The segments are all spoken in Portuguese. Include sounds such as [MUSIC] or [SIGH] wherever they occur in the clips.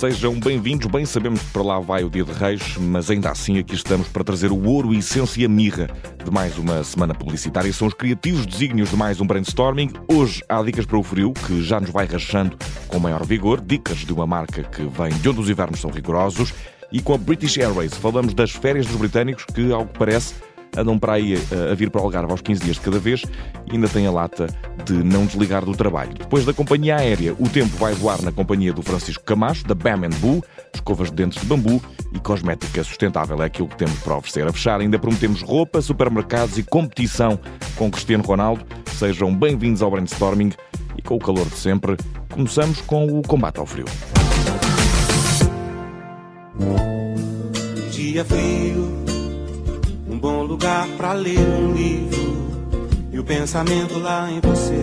Sejam bem-vindos. Bem sabemos que para lá vai o dia de Reis, mas ainda assim aqui estamos para trazer o ouro, a essência e a mirra de mais uma semana publicitária. São os criativos desígnios de mais um brainstorming. Hoje há dicas para o frio, que já nos vai rachando com maior vigor. Dicas de uma marca que vem de onde os invernos são rigorosos. E com a British Airways falamos das férias dos britânicos, que, ao que parece, andam para aí a, a vir para o Algarve aos 15 dias de cada vez e ainda têm a lata de não desligar do trabalho. Depois da companhia aérea, o tempo vai voar na companhia do Francisco Camacho, da Bam Boo, escovas de dentes de bambu e cosmética sustentável é aquilo que temos para oferecer. A fechar, ainda prometemos roupa, supermercados e competição com Cristiano Ronaldo. Sejam bem-vindos ao Brainstorming e com o calor de sempre, começamos com o combate ao frio. Dia frio lugar para ler um livro e o pensamento lá em você.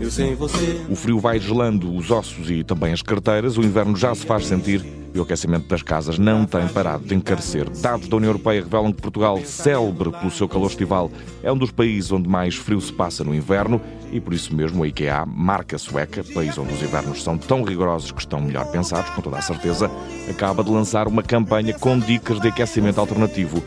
Eu sem você. O frio vai gelando os ossos e também as carteiras, o inverno já se faz sentir e o aquecimento das casas não tem parado de encarecer. Dados da União Europeia revelam que Portugal, célebre pelo seu calor estival, é um dos países onde mais frio se passa no inverno e por isso mesmo a IKEA, marca sueca, país onde os invernos são tão rigorosos que estão melhor pensados, com toda a certeza, acaba de lançar uma campanha com dicas de aquecimento alternativo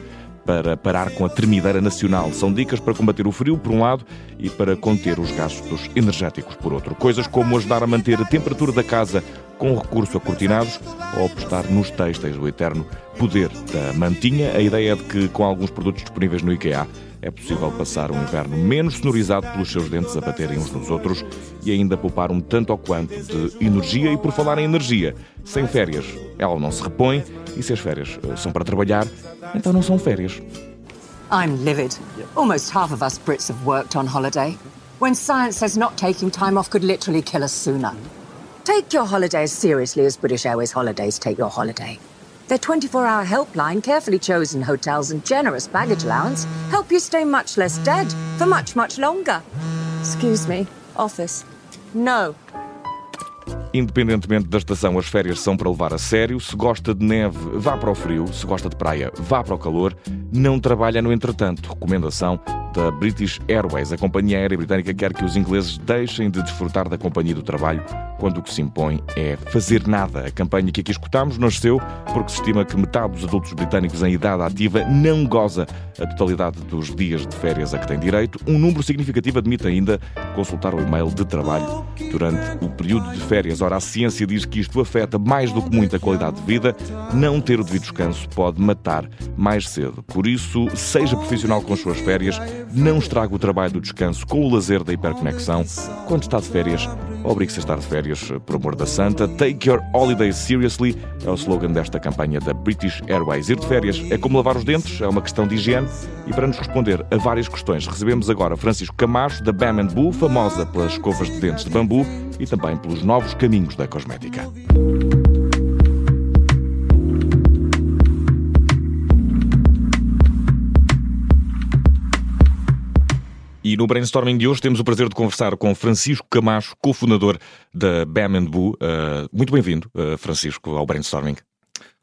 para parar com a tremideira nacional. São dicas para combater o frio, por um lado, e para conter os gastos energéticos, por outro. Coisas como ajudar a manter a temperatura da casa com recurso a cortinados ou apostar nos têxteis do eterno poder da mantinha. A ideia é de que, com alguns produtos disponíveis no IKEA, é possível passar um inverno menos sonorizado pelos seus dentes a baterem uns nos outros e ainda poupar um tanto ou quanto de energia. E por falar em energia, sem férias, ela não se repõe e se as férias eh, são para trabalhar, então não são férias. I'm livid. Almost half of us Brits have worked on holiday. When science says not taking time off could literally kill us sooner. Take your holiday as seriously as British Airways Holidays take your holiday. Their 24 hour helpline, carefully chosen hotels, and generous baggage allowance help you stay much less dead for much, much longer. Excuse me, office. No. Independentemente da estação, as férias são para levar a sério. Se gosta de neve, vá para o frio. Se gosta de praia, vá para o calor. Não trabalha no entretanto. Recomendação da British Airways. A companhia aérea britânica quer que os ingleses deixem de desfrutar da companhia do trabalho quando o que se impõe é fazer nada. A campanha que aqui escutamos nasceu porque se estima que metade dos adultos britânicos em idade ativa não goza a totalidade dos dias de férias a que tem direito. Um número significativo admite ainda consultar o e-mail de trabalho durante o período de férias. Ora, a ciência diz que isto afeta mais do que muito a qualidade de vida. Não ter o devido descanso pode matar mais cedo. Por isso, seja profissional com as suas férias, não estrague o trabalho do descanso com o lazer da hiperconexão. Quando está de férias, obrigue-se a estar de férias, por amor da santa. Take your holidays seriously é o slogan desta campanha da British Airways. Ir de férias é como lavar os dentes, é uma questão de higiene. E para nos responder a várias questões, recebemos agora Francisco Camacho, da Bam Boo, famosa pelas escovas de dentes de bambu e também pelos novos caminhos da cosmética. E no brainstorming de hoje temos o prazer de conversar com Francisco Camacho, cofundador da Bam Boo. Uh, muito bem-vindo, uh, Francisco, ao brainstorming.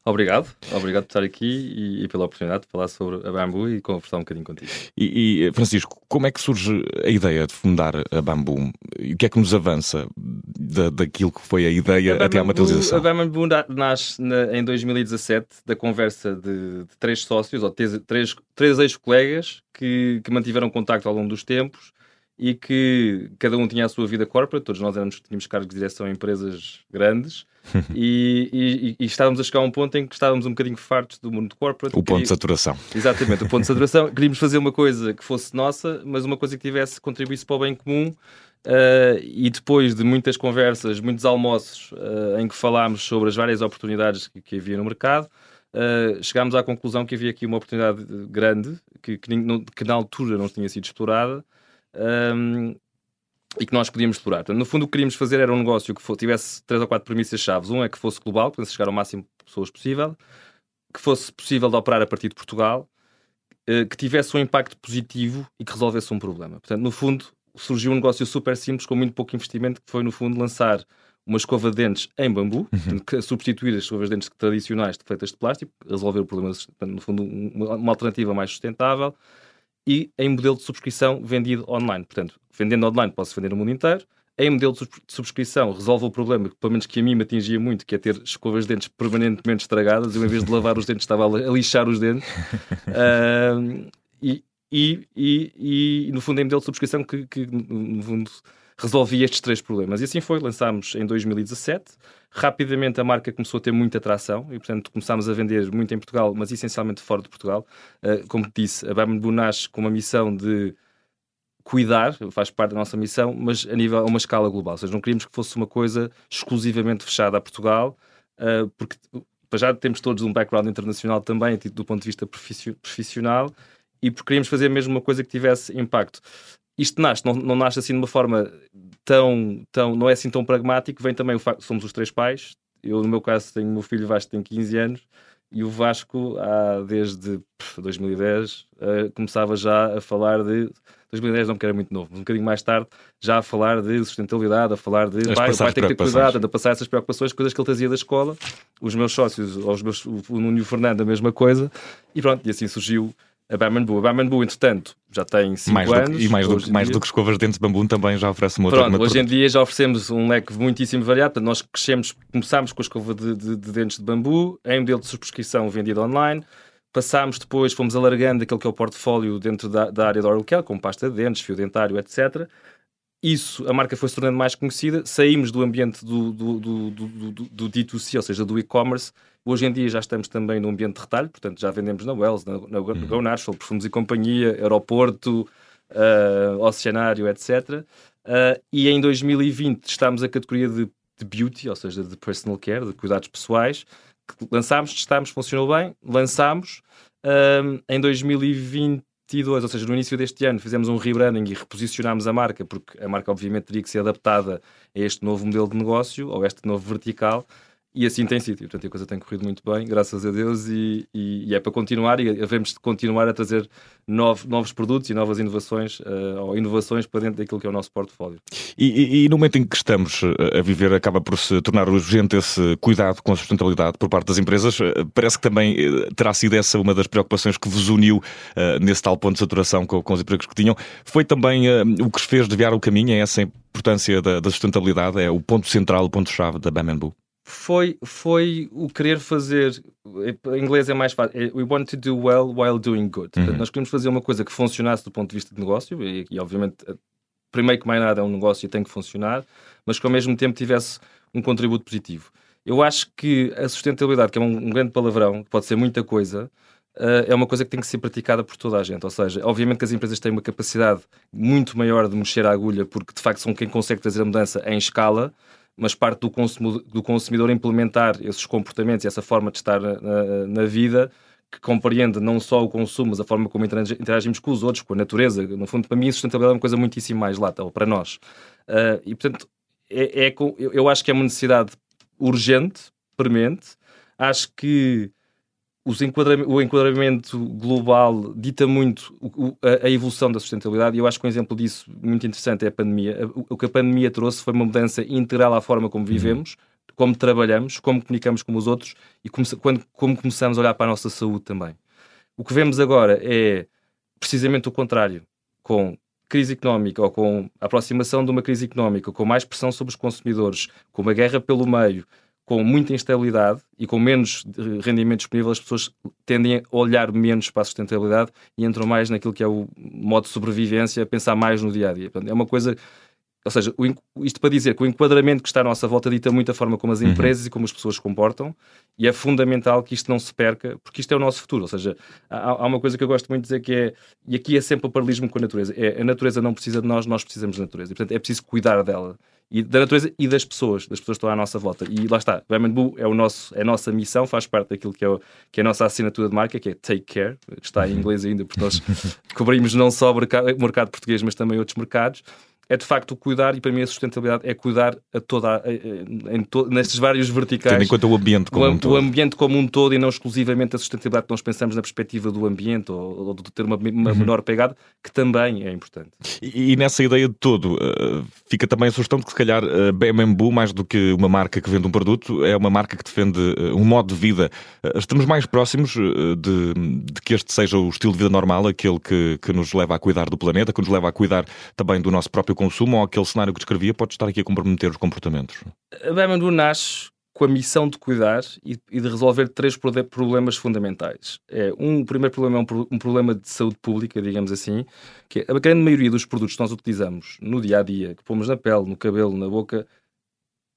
Obrigado, obrigado por estar aqui e, e, pela oportunidade de falar sobre a Bamboo e conversar um bocadinho contigo. E, e, Francisco, como é que surge a ideia de fundar a Bamboo? E o que é que nos avança da, daquilo que foi a ideia a até à materialização? A Bamboo nasce na, em 2017 da conversa de, de três sócios, ou três, três, três ex-colegas que, que mantiveram contacto ao longo dos tempos e que cada um tinha a sua vida corporate, todos nós éramos, tínhamos cargos de direção em empresas grandes [LAUGHS] e, e, e, estávamos a chegar a um ponto em que estávamos um bocadinho fartos do mundo corporate. O ponto de saturação. Exatamente, o ponto de [LAUGHS] saturação. Queríamos fazer uma coisa que fosse nossa, mas uma coisa que tivesse, contribuísse para o bem comum. Uh, e depois de muitas conversas, muitos almoços uh, em que falámos sobre as várias oportunidades que, que havia no mercado, uh, chegámos à conclusão que havia aqui uma oportunidade grande que, que, que na altura não tinha sido explorada um, e que nós podíamos explorar. Portanto, no fundo, o que queríamos fazer era um negócio que fosse, tivesse três ou quatro premissas chaves. Um é que fosse global, que chegar ao máximo de pessoas possível, que fosse possível de operar a partir de Portugal, eh, que tivesse um impacto positivo e que resolvesse um problema. Portanto, no fundo, surgiu um negócio super simples, com muito pouco investimento, que foi, no fundo, lançar uma escova de dentes em bambu, uhum. substituir as escovas de dentes tradicionais feitas de plástico, resolver o problema, no fundo, uma, uma alternativa mais sustentável, e em modelo de subscrição vendido online. Portanto, vendendo online posso vender no mundo inteiro, em modelo de subscrição resolve o problema, pelo menos que a mim me atingia muito, que é ter escovas de dentes permanentemente estragadas. Eu, em vez de lavar os dentes, estava a lixar os dentes. [LAUGHS] uh, e, e, e, e, no fundo, em modelo de subscrição que, que no fundo, resolvia estes três problemas. E assim foi, lançámos em 2017. Rapidamente a marca começou a ter muita atração e, portanto, começámos a vender muito em Portugal, mas essencialmente fora de Portugal. Uh, como disse, a Bambu nasce com uma missão de cuidar, faz parte da nossa missão, mas a nível a uma escala global. Ou seja, não queríamos que fosse uma coisa exclusivamente fechada a Portugal, uh, porque já temos todos um background internacional também, do ponto de vista profissional, e porque queríamos fazer mesmo uma coisa que tivesse impacto. Isto nasce, não, não nasce assim de uma forma tão, tão, não é assim tão pragmático, vem também o facto somos os três pais. Eu, no meu caso, tenho o meu filho Vasco, tem 15 anos, e o Vasco, há, desde 2010, uh, eh, começava já a falar de 2010 não, porque era muito novo, um bocadinho mais tarde, já a falar de sustentabilidade, a falar de pai, o pai tem que ter cuidado, a passar essas preocupações, coisas que ele trazia da escola, os meus sócios, os meus, o Nuno e o Fernando, a mesma coisa, e pronto, e assim surgiu a Bambu. A entretanto, já tem 5 anos. E mais, do, mais do que escovas de dentes de bambu também já oferece uma outra Pronto, hoje em dia já oferecemos um leque muitíssimo variado. Nós crescemos, começámos com a escova de, de, de dentes de bambu, em modelo de subscrição vendido online. Passámos depois, fomos alargando aquele que é o portfólio dentro da, da área da oral care, com pasta de dentes, fio dentário, etc. Isso, a marca foi se tornando mais conhecida, saímos do ambiente do, do, do, do, do D2C, ou seja, do e-commerce. Hoje em dia já estamos também no ambiente de retalho, portanto já vendemos na Wells, na, na uhum. Go Natural, Perfumes e Companhia, Aeroporto, uh, Oceanário, etc. Uh, ah, e em 2020 estamos a categoria de, de beauty, ou seja, de personal care, de cuidados pessoais, lançámos, testámos, funcionou bem, lançámos. Um, em 2022, ou seja, no início deste ano, fizemos um rebranding e reposicionámos a marca, porque a marca obviamente teria que ser adaptada a este novo modelo de negócio, ou a este novo vertical. E assim tem sido. portanto, a coisa tem corrido muito bem, graças a Deus, e, e, e é para continuar. E devemos continuar a trazer novos, novos produtos e novas inovações, uh, ou inovações para dentro daquilo que é o nosso portfólio. E, e, no momento em que estamos eh, a viver, acaba por se tornar urgente esse cuidado com a sustentabilidade por parte das empresas. Eh, parece que também terá sido essa uma das preocupações que vos uniu uh, nesse tal ponto de saturação com, com os empregos que tinham. Foi também uh, o que vos fez desviar o caminho, é essa importância da, da sustentabilidade, é o ponto central, o ponto-chave da Bambu foi, foi o querer fazer. Em inglês é mais fácil. É, we want to do well while doing good. Uhum. Portanto, nós queremos fazer uma coisa que funcionasse do ponto de vista de negócio, e, e obviamente, eh, primeiro que mais nada é um negócio e tem que funcionar, mas que ao mesmo tempo tivesse um contributo positivo. Eu acho que a sustentabilidade, que é um, um grande palavrão, que pode ser muita coisa, uh, é uma coisa que tem que ser praticada por toda a gente. Ou seja, obviamente que as empresas têm uma capacidade muito maior de mexer a agulha, porque de facto são quem consegue trazer a mudança em escala mas parte do consumidor, do consumidor implementar esses comportamentos e essa forma de estar na, na, vida que compreende não só o consumo, mas a forma como interagimos com os outros, com a natureza. No fundo, para mim, a sustentabilidade é uma coisa muitíssimo mais lata, ou para nós. Uh, e, portanto, é, é, eu acho que é uma necessidade urgente, premente. Acho que o enquadramento global dita muito a, evolução da sustentabilidade e eu acho que um exemplo disso muito interessante é a pandemia. O que a pandemia trouxe foi uma mudança integral à forma como vivemos, uhum. como trabalhamos, como comunicamos com os outros e como, quando, como começamos a olhar para a nossa saúde também. O que vemos agora é precisamente o contrário, com crise económica ou com a aproximação de uma crise económica, com mais pressão sobre os consumidores, com uma guerra pelo meio, com muita instabilidade e com menos rendimento disponível, as pessoas tendem a olhar menos para a sustentabilidade e entram mais naquilo que é o modo de sobrevivência, pensar mais no dia a dia. é uma coisa. Ou seja, isto para dizer que o enquadramento que está à nossa volta dita muito a forma como as uhum. empresas uhum. e como as pessoas se comportam, e é fundamental que isto não se perca, porque isto é o nosso futuro. Ou seja, há, há uma coisa que eu gosto muito de dizer que é, e aqui é sempre o paralelismo com a natureza: é a natureza não precisa de nós, nós precisamos da natureza. E, portanto, é preciso cuidar dela e da natureza e das pessoas, das pessoas que estão à nossa volta. E lá está, Bambu é, o nosso, é a nossa missão, faz parte daquilo que é, o, que é a nossa assinatura de marca, que é Take Care, que está em inglês ainda, porque nós [LAUGHS] cobrimos não só o o mercado português, mas também outros mercados é de facto cuidar, e para mim a sustentabilidade é cuidar a toda, a, em to, nestes vários verticais. Tendo em conta o ambiente como o, um todo. O ambiente como um todo e não exclusivamente a sustentabilidade que nós pensamos na perspectiva do ambiente ou, ou de ter uma, uma uhum. menor pegada, que também é importante. E, e nessa ideia de todo, uh, fica também a sugestão de que se calhar uh, Bambu, mais do que uma marca que vende um produto, é uma marca que defende uh, um modo de vida. Uh, estamos mais próximos uh, de, de, que este seja o estilo de vida normal, aquele que, que nos leva a cuidar do planeta, que nos leva a cuidar também do nosso próprio próprio consumo ou aquele cenário que descrevia pode estar aqui a comprometer os comportamentos? A Bemanu nasce com a missão de cuidar e, e, de resolver três problemas fundamentais. É, um, o primeiro problema é um, um, problema de saúde pública, digamos assim, que é a grande maioria dos produtos que nós utilizamos no dia a dia, que pomos na pele, no cabelo, na boca,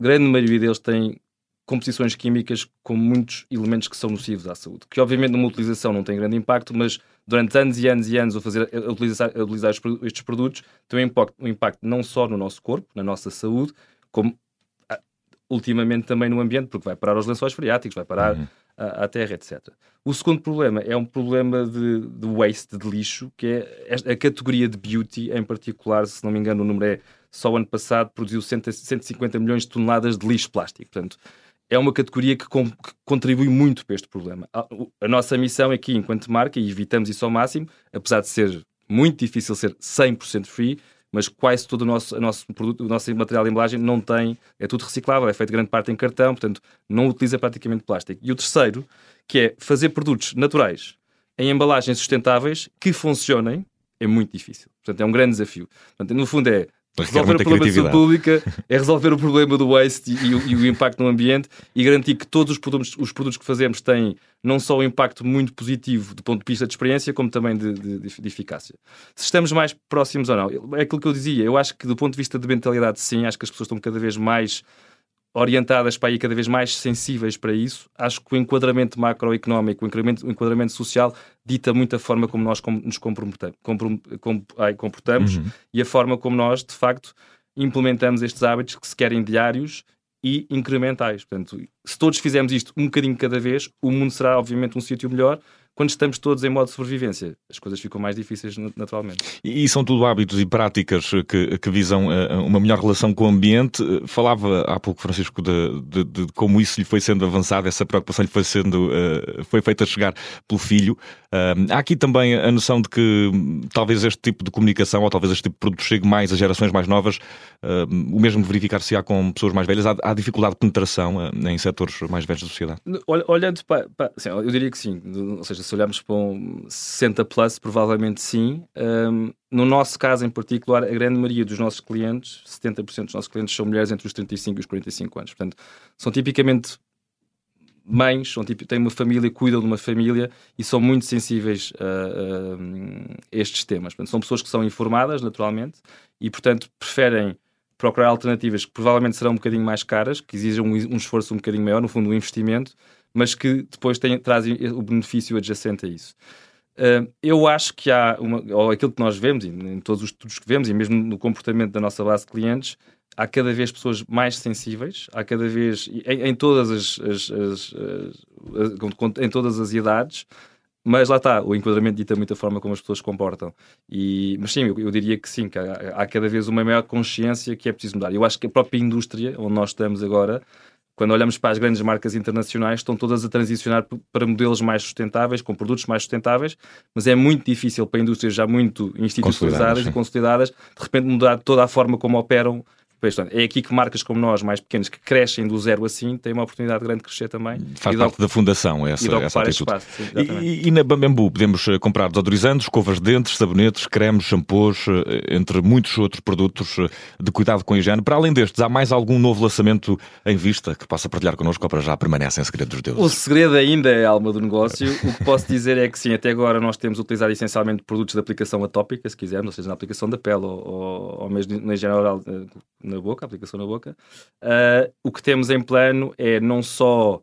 a grande maioria deles tem composições químicas com muitos elementos que são nocivos à saúde, que obviamente numa utilização não tem grande impacto, mas durante anos e anos e anos a, fazer, a utilizar, a utilizar estes produtos tem um impacto, um impacto não só no nosso corpo, na nossa saúde, como ultimamente também no ambiente, porque vai parar aos lençóis freáticos, vai parar uhum. à, à, terra, etc. O segundo problema é um problema de, de waste, de lixo, que é a categoria de beauty, em particular, se não me engano, o número é só o ano passado produziu 150 milhões de toneladas de lixo plástico. Portanto, é uma categoria que, com, que, contribui muito para este problema. A, a, nossa missão aqui, enquanto marca, e evitamos isso ao máximo, apesar de ser muito difícil ser 100% free, mas quase todo o nosso, o nosso produto, o nosso material de embalagem não tem, é tudo reciclável, é feito grande parte em cartão, portanto não utiliza praticamente plástico. E o terceiro, que é fazer produtos naturais em embalagens sustentáveis que funcionem, é muito difícil. Portanto, é um grande desafio. Portanto, no fundo é resolver o problema da saúde pública, é resolver o problema do waste e, e, o, e, o, impacto no ambiente e garantir que todos os produtos, os produtos que fazemos têm não só um impacto muito positivo do ponto de vista de experiência, como também de, de, de, eficácia. Se estamos mais próximos ou não, é aquilo que eu dizia, eu acho que do ponto de vista de mentalidade, sim, acho que as pessoas estão cada vez mais orientadas para aí cada vez mais sensíveis para isso. Acho que o enquadramento macroeconómico, o enquadramento, o enquadramento social, dita muito a forma como nós nos comportamos, comportamos uhum. e a forma como nós, de facto, implementamos estes hábitos que se querem diários e incrementais. Portanto, se todos fizermos isto um bocadinho cada vez, o mundo será, obviamente, um sítio melhor quando estamos todos em modo de sobrevivência, as coisas ficam mais difíceis naturalmente. E são tudo hábitos e práticas que, que visam uh, uma melhor relação com o ambiente. Falava há pouco, Francisco, de, de, de, como isso lhe foi sendo avançado, essa preocupação lhe foi sendo foi feita chegar pelo filho. Há aqui também a noção de que talvez este tipo de comunicação ou talvez este tipo de produto chegue mais às gerações mais novas, o mesmo verificar-se há com pessoas mais velhas. Há, há dificuldade de penetração em setores mais velhos da sociedade? Olhando para, para assim, eu diria que sim. Ou seja, se olharmos para um 60 plus, provavelmente sim. Um, no nosso caso em particular, a grande maioria dos nossos clientes, 70% dos nossos clientes, são mulheres entre os 35 e os 45 anos. Portanto, são tipicamente mães, são tipo, têm uma família, cuidam de uma família e são muito sensíveis a, a, estes temas. Portanto, são pessoas que são informadas, naturalmente, e, portanto, preferem procurar alternativas que provavelmente serão um bocadinho mais caras, que exigem um, um esforço um bocadinho maior, no fundo, um investimento, mas que depois tem, trazem o benefício adjacente a isso. Uh, eu acho que há, uma, ou aquilo que nós vemos, em todos os estudos que vemos, e mesmo no comportamento da nossa base de clientes, há cada vez pessoas mais sensíveis, há cada vez, em, em todas as, as, as, as, em todas as idades, mas lá está, o enquadramento dita muito a forma como as pessoas se comportam. E, mas sim, eu, eu diria que sim, que há, há, cada vez uma maior consciência que é preciso mudar. Eu acho que a própria indústria, onde nós estamos agora, quando olhamos para as grandes marcas internacionais, estão todas a transicionar para modelos mais sustentáveis, com produtos mais sustentáveis, mas é muito difícil para indústrias já muito institucionalizadas e consolidadas, de repente mudar toda a forma como operam é aqui que marcas como nós, mais pequenas, que crescem do zero assim, têm uma oportunidade grande de crescer também. Faz parte da fundação essa, essa atitude. Espaço, sim, e, e, na Bambembu podemos eh, comprar desodorizantes, escovas de dentes, sabonetes, cremes, shampoos, eh, entre muitos outros produtos eh, de cuidado com a higiene. Para além destes, há mais algum novo lançamento em vista que possa partilhar connosco ou para já permanece em segredo dos deuses? O segredo ainda é a alma do negócio. o que posso dizer é que sim, até agora nós temos utilizado essencialmente produtos de aplicação atópica, se quisermos, ou seja, na aplicação da pele ou, ou, ou mesmo na higiene oral na boca, aplicação na boca. Uh, o que temos em plano é não só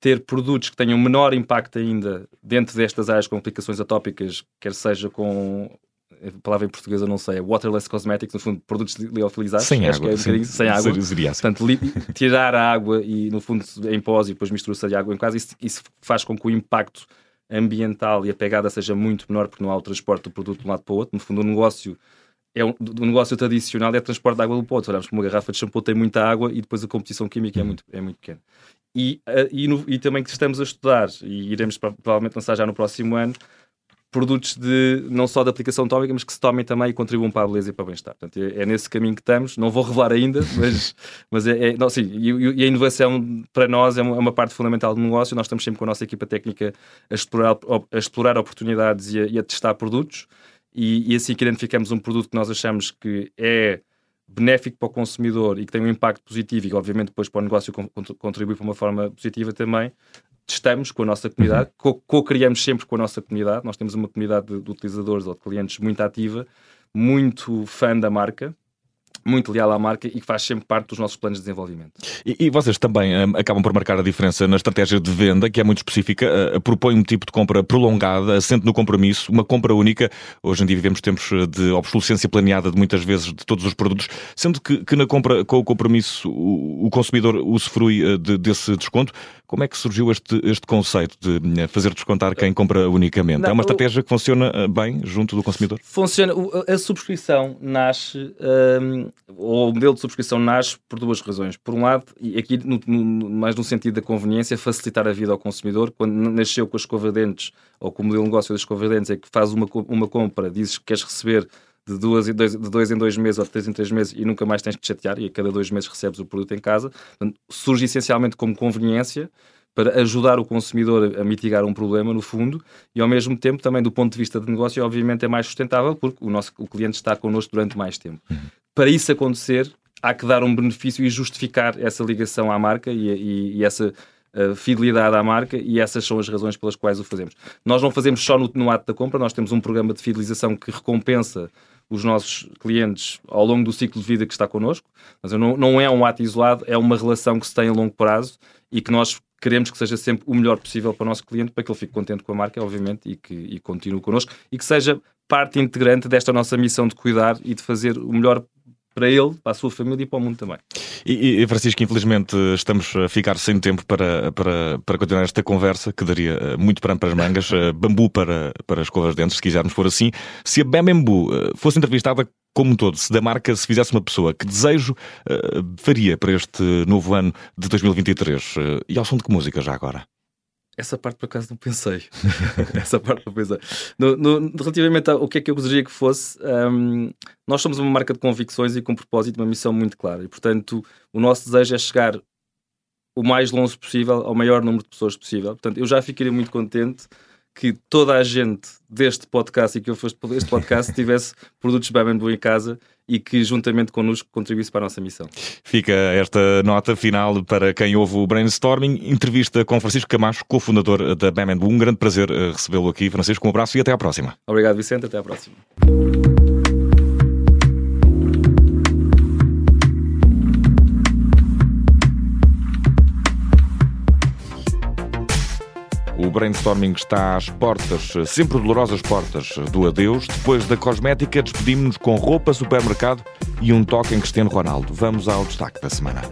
ter produtos que tenham menor impacto ainda dentro destas áreas com aplicações atópicas, quer seja com a palavra em português eu não sei, é waterless cosmetics, no fundo, produtos liofilizados. Sem água. É um sim, sem água. Seria assim. Portanto, tirar a água e, no fundo, em pós e depois mistura-se a água em casa, isso, isso, faz com que o impacto ambiental e a pegada seja muito menor, porque não há o transporte do produto de um lado para o outro. No fundo, o negócio é um, negócio tradicional é transporte de água do pote. Olhamos para uma garrafa de shampoo tem muita água e depois a competição química é, muito, é muito pequena. E, uh, e, no, e, também que estamos a estudar, e iremos provavelmente lançar já no próximo ano, produtos de não só de aplicação tópica, mas que se tomem também e contribuam para a beleza e para o bem-estar. Portanto, é, é, nesse caminho que estamos. Não vou revelar ainda, [LAUGHS] mas, mas é, é não, sim, e, e, a inovação para nós é uma, é uma, parte fundamental do negócio. Nós estamos sempre com a nossa equipa técnica a explorar, a explorar oportunidades e a, e a testar produtos e, e assim que identificamos um produto que nós achamos que é benéfico para o consumidor e que tem um impacto positivo e que obviamente depois para o negócio contribui para uma forma positiva também, testamos com a nossa comunidade, uhum. co-criamos sempre com a nossa comunidade. Nós temos uma comunidade de, de utilizadores ou de clientes muito ativa, muito fã da marca muito leal à marca e que faz sempre parte dos nossos planos de desenvolvimento. E, e vocês também um, acabam por marcar a diferença na estratégia de venda, que é muito específica, uh, propõe um tipo de compra prolongada, assente no compromisso, uma compra única. Hoje em dia vivemos tempos de obsolescência planeada de muitas vezes de todos os produtos, sendo que, que na compra com o compromisso o, o consumidor usufrui uh, de, desse desconto. Como é que surgiu este, este conceito de fazer descontar quem compra unicamente? Não, é uma estratégia que funciona bem junto do consumidor? Funciona. A subscrição nasce, um, ou o modelo de subscrição nasce por duas razões. Por um lado, e aqui no, no, mais no sentido da conveniência, facilitar a vida ao consumidor. Quando nasceu com as escova dentes, ou com o modelo de negócio das escova dentes, é que faz uma, uma compra, dizes que queres receber de, duas, de, dois, de dois em dois meses ou de três em três meses e nunca mais tens que te chatear e a cada dois meses recebes o produto em casa. Portanto, surge essencialmente como conveniência para ajudar o consumidor a mitigar um problema, no fundo, e ao mesmo tempo, também do ponto de vista de negócio, obviamente é mais sustentável porque o nosso o cliente está connosco durante mais tempo. Uhum. Para isso acontecer, há que dar um benefício e justificar essa ligação à marca e, e, e essa uh, fidelidade à marca, e essas são as razões pelas quais o fazemos. Nós não fazemos só no, no ato da compra, nós temos um programa de fidelização que recompensa os nossos clientes ao longo do ciclo de vida que está connosco. Mas não, não é um ato isolado, é uma relação que se tem a longo prazo e que nós queremos que seja sempre o melhor possível para o nosso cliente, para que ele fique contente com a marca, obviamente, e que e continue connosco e que seja parte integrante desta nossa missão de cuidar e de fazer o melhor para ele, para a sua família e para o mundo também. E, e, Francisco, infelizmente estamos a ficar sem tempo para, para, para continuar esta conversa, que daria eh, muito pano para as mangas, eh, [LAUGHS] bambu para, para as escovas de dentes, se quisermos for assim. Se a eh, fosse entrevistada como um todo, se da marca se fizesse uma pessoa, que desejo uh, faria para este novo ano de 2023? Uh, e ao som de que música já agora? Essa parte por acaso não pensei. [LAUGHS] Essa parte não pensei. No, no, relativamente ao que é que eu gostaria que fosse, um, nós somos uma marca de convicções e com um propósito, uma missão muito clara. E portanto, o nosso desejo é chegar o mais longe possível ao maior número de pessoas possível. Portanto, eu já ficaria muito contente que toda a gente deste podcast e que eu fosse este podcast [LAUGHS] tivesse produtos Bambu em casa e que juntamente connosco contribuísse para a nossa missão. Fica esta nota final para quem ouve o Brainstorming, entrevista com Francisco Camacho, cofundador da Bambu. Um grande prazer eh, recebê-lo aqui. Francisco, um abraço e até à próxima. Obrigado, Vicente. Até à próxima. Brainstorming está às portas, sempre dolorosas portas, do adeus. Depois da cosmética, despedimos-nos com roupa, supermercado e um toque em Cristiano Ronaldo. Vamos ao destaque da semana.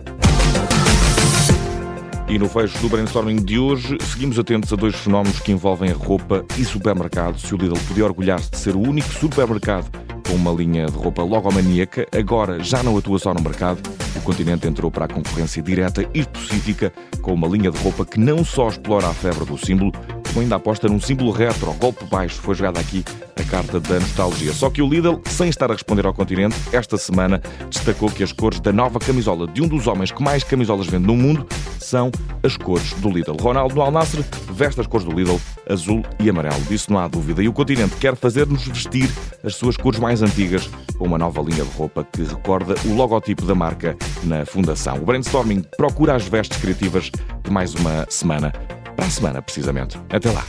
E no fecho do brainstorming de hoje, seguimos atentos a dois fenómenos que envolvem roupa e supermercado. Se o Lidl podia orgulhar-se de ser o único supermercado com uma linha de roupa logomaníaca, agora já não atua só no mercado. O continente entrou para a concorrência direta e específica com uma linha de roupa que não só explora a febre do símbolo, como ainda aposta num símbolo retro, golpe baixo. Foi jogada aqui a carta da nostalgia. Só que o Lidl, sem estar a responder ao continente, esta semana destacou que as cores da nova camisola de um dos homens que mais camisolas vende no mundo são as cores do Lidl. Ronaldo Al Nasser veste as cores do Lidl, azul e amarelo. Disso não há dúvida. E o continente quer fazer-nos vestir as suas cores mais antigas com uma nova linha de roupa que recorda o logotipo da marca na fundação. O brainstorming procura as vestes criativas de mais uma semana. Para a semana, precisamente. Até lá.